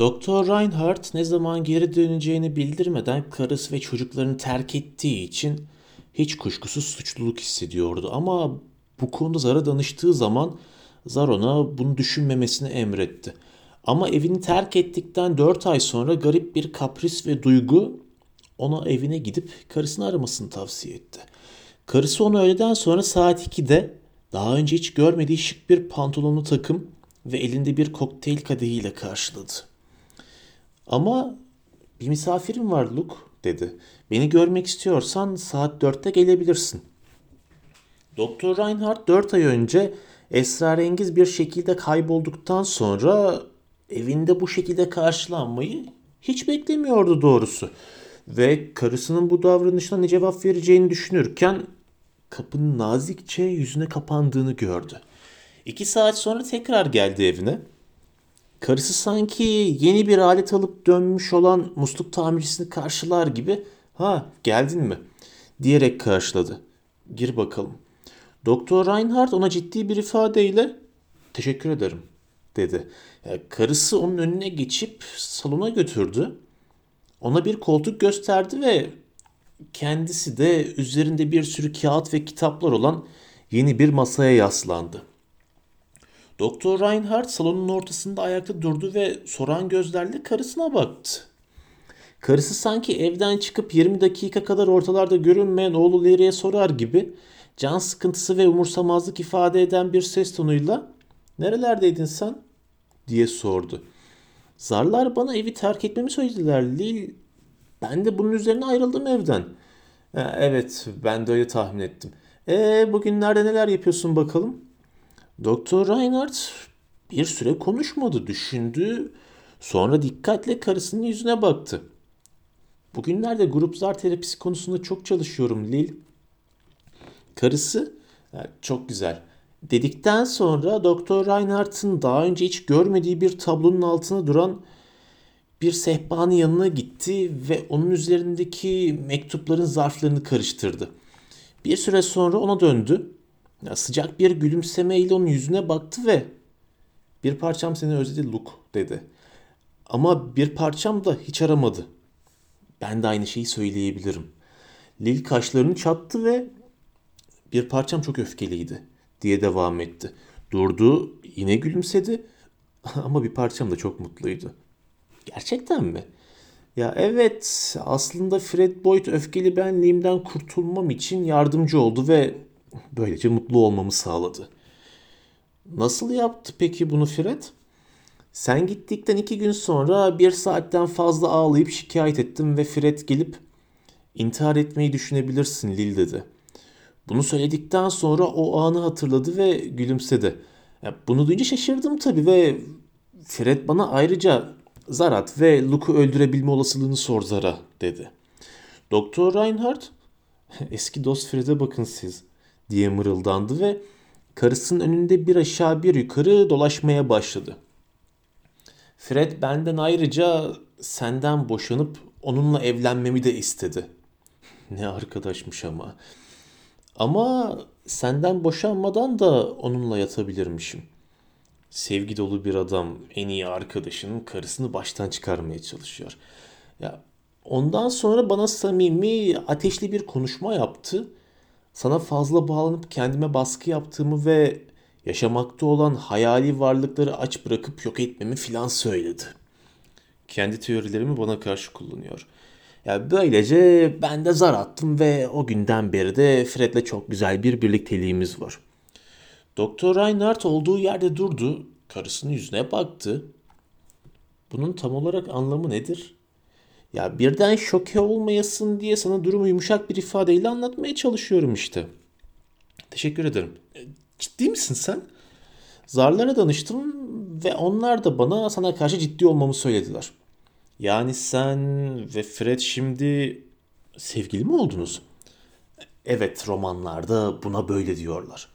Doktor Reinhardt ne zaman geri döneceğini bildirmeden karısı ve çocuklarını terk ettiği için hiç kuşkusuz suçluluk hissediyordu. Ama bu konuda Zar'a danıştığı zaman Zar ona bunu düşünmemesini emretti. Ama evini terk ettikten 4 ay sonra garip bir kapris ve duygu ona evine gidip karısını aramasını tavsiye etti. Karısı onu öğleden sonra saat 2'de daha önce hiç görmediği şık bir pantolonlu takım ve elinde bir kokteyl kadehiyle karşıladı. Ama bir misafirim var Luke dedi. Beni görmek istiyorsan saat 4'te gelebilirsin. Doktor Reinhardt 4 ay önce esrarengiz bir şekilde kaybolduktan sonra evinde bu şekilde karşılanmayı hiç beklemiyordu doğrusu. Ve karısının bu davranışına ne cevap vereceğini düşünürken kapının nazikçe yüzüne kapandığını gördü. İki saat sonra tekrar geldi evine. Karısı sanki yeni bir alet alıp dönmüş olan musluk tamircisini karşılar gibi ha geldin mi diyerek karşıladı. Gir bakalım. Doktor Reinhardt ona ciddi bir ifadeyle teşekkür ederim dedi. Yani karısı onun önüne geçip salona götürdü. Ona bir koltuk gösterdi ve kendisi de üzerinde bir sürü kağıt ve kitaplar olan yeni bir masaya yaslandı. Doktor Reinhardt salonun ortasında ayakta durdu ve soran gözlerle karısına baktı. Karısı sanki evden çıkıp 20 dakika kadar ortalarda görünmeyen oğlu Larry'e sorar gibi can sıkıntısı ve umursamazlık ifade eden bir ses tonuyla ''Nerelerdeydin sen?'' diye sordu. Zarlar bana evi terk etmemi söylediler Lil. Ben de bunun üzerine ayrıldım evden. Ha, evet ben de öyle tahmin ettim. E bugünlerde neler yapıyorsun bakalım? Doktor Reinhardt bir süre konuşmadı, düşündü. Sonra dikkatle karısının yüzüne baktı. Bugünlerde grup zar terapisi konusunda çok çalışıyorum Lil. Karısı çok güzel. Dedikten sonra Doktor Reinhardt'ın daha önce hiç görmediği bir tablonun altına duran bir sehpanın yanına gitti ve onun üzerindeki mektupların zarflarını karıştırdı. Bir süre sonra ona döndü. Sıcak bir gülümsemeyle onun yüzüne baktı ve bir parçam seni özledi Luke dedi. Ama bir parçam da hiç aramadı. Ben de aynı şeyi söyleyebilirim. Lil kaşlarını çattı ve bir parçam çok öfkeliydi diye devam etti. Durdu, yine gülümsedi ama bir parçam da çok mutluydu. Gerçekten mi? Ya evet aslında Fred Boyd öfkeli benliğimden kurtulmam için yardımcı oldu ve böylece mutlu olmamı sağladı. Nasıl yaptı peki bunu Fred? Sen gittikten iki gün sonra bir saatten fazla ağlayıp şikayet ettim ve Fred gelip intihar etmeyi düşünebilirsin Lil dedi. Bunu söyledikten sonra o anı hatırladı ve gülümsedi. Bunu duyunca şaşırdım tabii ve Fred bana ayrıca Zarat ve Luke'u öldürebilme olasılığını sor Zara dedi. Doktor Reinhardt eski dost Fred'e bakın siz diye mırıldandı ve karısının önünde bir aşağı bir yukarı dolaşmaya başladı. Fred benden ayrıca senden boşanıp onunla evlenmemi de istedi. Ne arkadaşmış ama. Ama senden boşanmadan da onunla yatabilirmişim. Sevgi dolu bir adam en iyi arkadaşının karısını baştan çıkarmaya çalışıyor. Ya ondan sonra bana samimi, ateşli bir konuşma yaptı. Sana fazla bağlanıp kendime baskı yaptığımı ve yaşamakta olan hayali varlıkları aç bırakıp yok etmemi filan söyledi. Kendi teorilerimi bana karşı kullanıyor. Ya böylece ben de zar attım ve o günden beri de Fred'le çok güzel bir birlikteliğimiz var. Doktor Reinhardt olduğu yerde durdu, karısının yüzüne baktı. Bunun tam olarak anlamı nedir? Ya birden şoke olmayasın diye sana durumu yumuşak bir ifadeyle anlatmaya çalışıyorum işte. Teşekkür ederim. E, ciddi misin sen? Zarlara danıştım ve onlar da bana sana karşı ciddi olmamı söylediler. Yani sen ve Fred şimdi sevgili mi oldunuz? Evet romanlarda buna böyle diyorlar.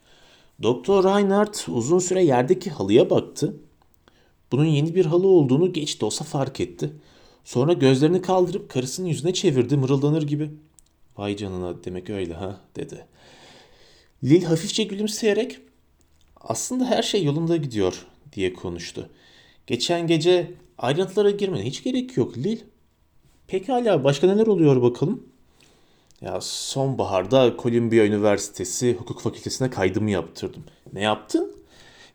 Doktor Reinhardt uzun süre yerdeki halıya baktı. Bunun yeni bir halı olduğunu geç de olsa fark etti. Sonra gözlerini kaldırıp karısının yüzüne çevirdi mırıldanır gibi. Vay canına demek öyle ha dedi. Lil hafifçe gülümseyerek aslında her şey yolunda gidiyor diye konuştu. Geçen gece ayrıntılara girmene hiç gerek yok Lil. Pekala başka neler oluyor bakalım? Ya sonbaharda Columbia Üniversitesi Hukuk Fakültesine kaydımı yaptırdım. Ne yaptın?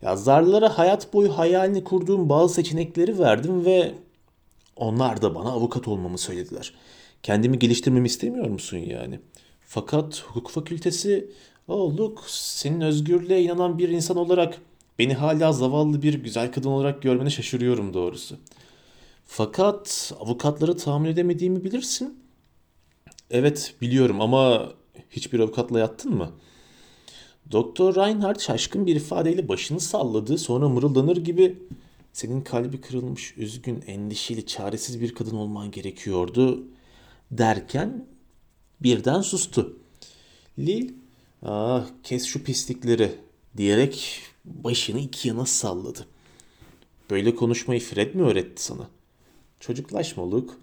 Ya zarlara hayat boyu hayalini kurduğum bazı seçenekleri verdim ve onlar da bana avukat olmamı söylediler. Kendimi geliştirmemi istemiyor musun yani? Fakat hukuk fakültesi, oh look, senin özgürlüğe inanan bir insan olarak beni hala zavallı bir güzel kadın olarak görmene şaşırıyorum doğrusu. Fakat avukatları tahammül edemediğimi bilirsin. Evet biliyorum ama hiçbir avukatla yattın mı? Doktor Reinhardt şaşkın bir ifadeyle başını salladı sonra mırıldanır gibi senin kalbi kırılmış, üzgün, endişeli, çaresiz bir kadın olman gerekiyordu derken birden sustu. Lil, ah kes şu pislikleri diyerek başını iki yana salladı. Böyle konuşmayı Fred mi öğretti sana? Çocuklaşma Luke.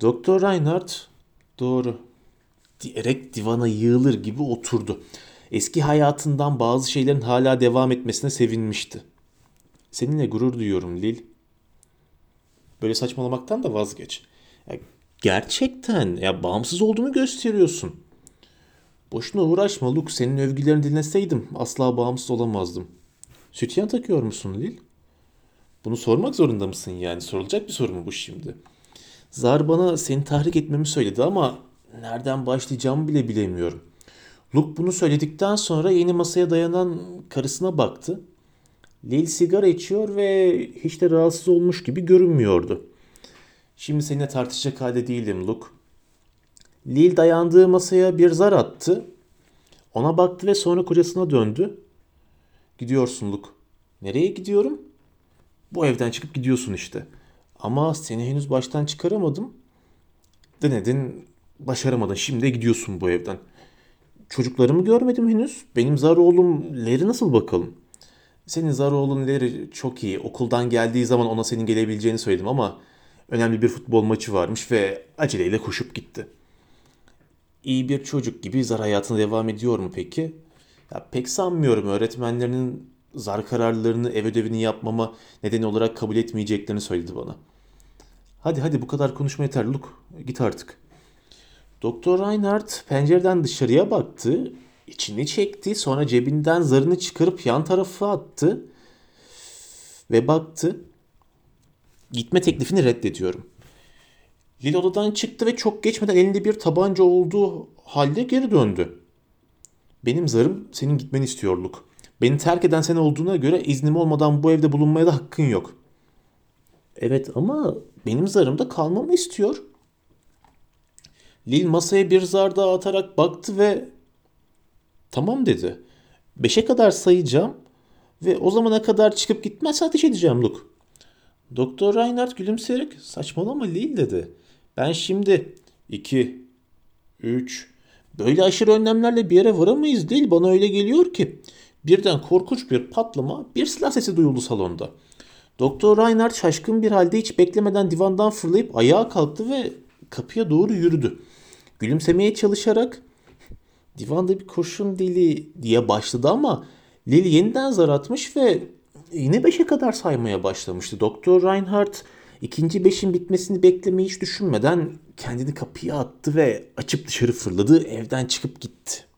Doktor Reinhardt doğru diyerek divana yığılır gibi oturdu. Eski hayatından bazı şeylerin hala devam etmesine sevinmişti. Seninle gurur duyuyorum Lil. Böyle saçmalamaktan da vazgeç. Ya, gerçekten ya bağımsız olduğunu gösteriyorsun. Boşuna uğraşma Luke. Senin övgülerini dinleseydim asla bağımsız olamazdım. Sütyen takıyor musun Lil? Bunu sormak zorunda mısın yani? Sorulacak bir soru mu bu şimdi? Zar bana seni tahrik etmemi söyledi ama nereden başlayacağımı bile bilemiyorum. Luke bunu söyledikten sonra yeni masaya dayanan karısına baktı. Lil sigara içiyor ve hiç de rahatsız olmuş gibi görünmüyordu. Şimdi seninle tartışacak halde değilim Luke. Lil dayandığı masaya bir zar attı. Ona baktı ve sonra kocasına döndü. Gidiyorsun Luke. Nereye gidiyorum? Bu evden çıkıp gidiyorsun işte. Ama seni henüz baştan çıkaramadım. Denedin, başaramadın. Şimdi gidiyorsun bu evden. Çocuklarımı görmedim henüz. Benim zar oğlum Leri nasıl bakalım? Senin zar oğlun Leri çok iyi. Okuldan geldiği zaman ona senin gelebileceğini söyledim ama önemli bir futbol maçı varmış ve aceleyle koşup gitti. İyi bir çocuk gibi zar hayatına devam ediyor mu peki? Ya pek sanmıyorum öğretmenlerinin zar kararlarını ev ödevini yapmama nedeni olarak kabul etmeyeceklerini söyledi bana. Hadi hadi bu kadar konuşma yeter Luke. Git artık. Doktor Reinhardt pencereden dışarıya baktı. İçini çekti. Sonra cebinden zarını çıkarıp yan tarafa attı. Ve baktı. Gitme teklifini reddediyorum. Lil odadan çıktı ve çok geçmeden elinde bir tabanca olduğu halde geri döndü. Benim zarım senin gitmeni istiyor Luke. Beni terk eden sen olduğuna göre iznim olmadan bu evde bulunmaya da hakkın yok. Evet ama benim zarımda kalmamı istiyor. Lil masaya bir zar daha atarak baktı ve tamam dedi. Beşe kadar sayacağım ve o zamana kadar çıkıp gitmezse ateş edeceğim Luke. Doktor Reinhardt gülümseyerek saçmalama Lil dedi. Ben şimdi iki, üç, böyle aşırı önlemlerle bir yere varamayız değil bana öyle geliyor ki. Birden korkunç bir patlama, bir silah sesi duyuldu salonda. Doktor Reinhardt şaşkın bir halde hiç beklemeden divandan fırlayıp ayağa kalktı ve kapıya doğru yürüdü. Gülümsemeye çalışarak divanda bir kurşun deli diye başladı ama Lili yeniden zar atmış ve yine beşe kadar saymaya başlamıştı. Doktor Reinhardt ikinci beşin bitmesini beklemeyi hiç düşünmeden kendini kapıya attı ve açıp dışarı fırladı evden çıkıp gitti.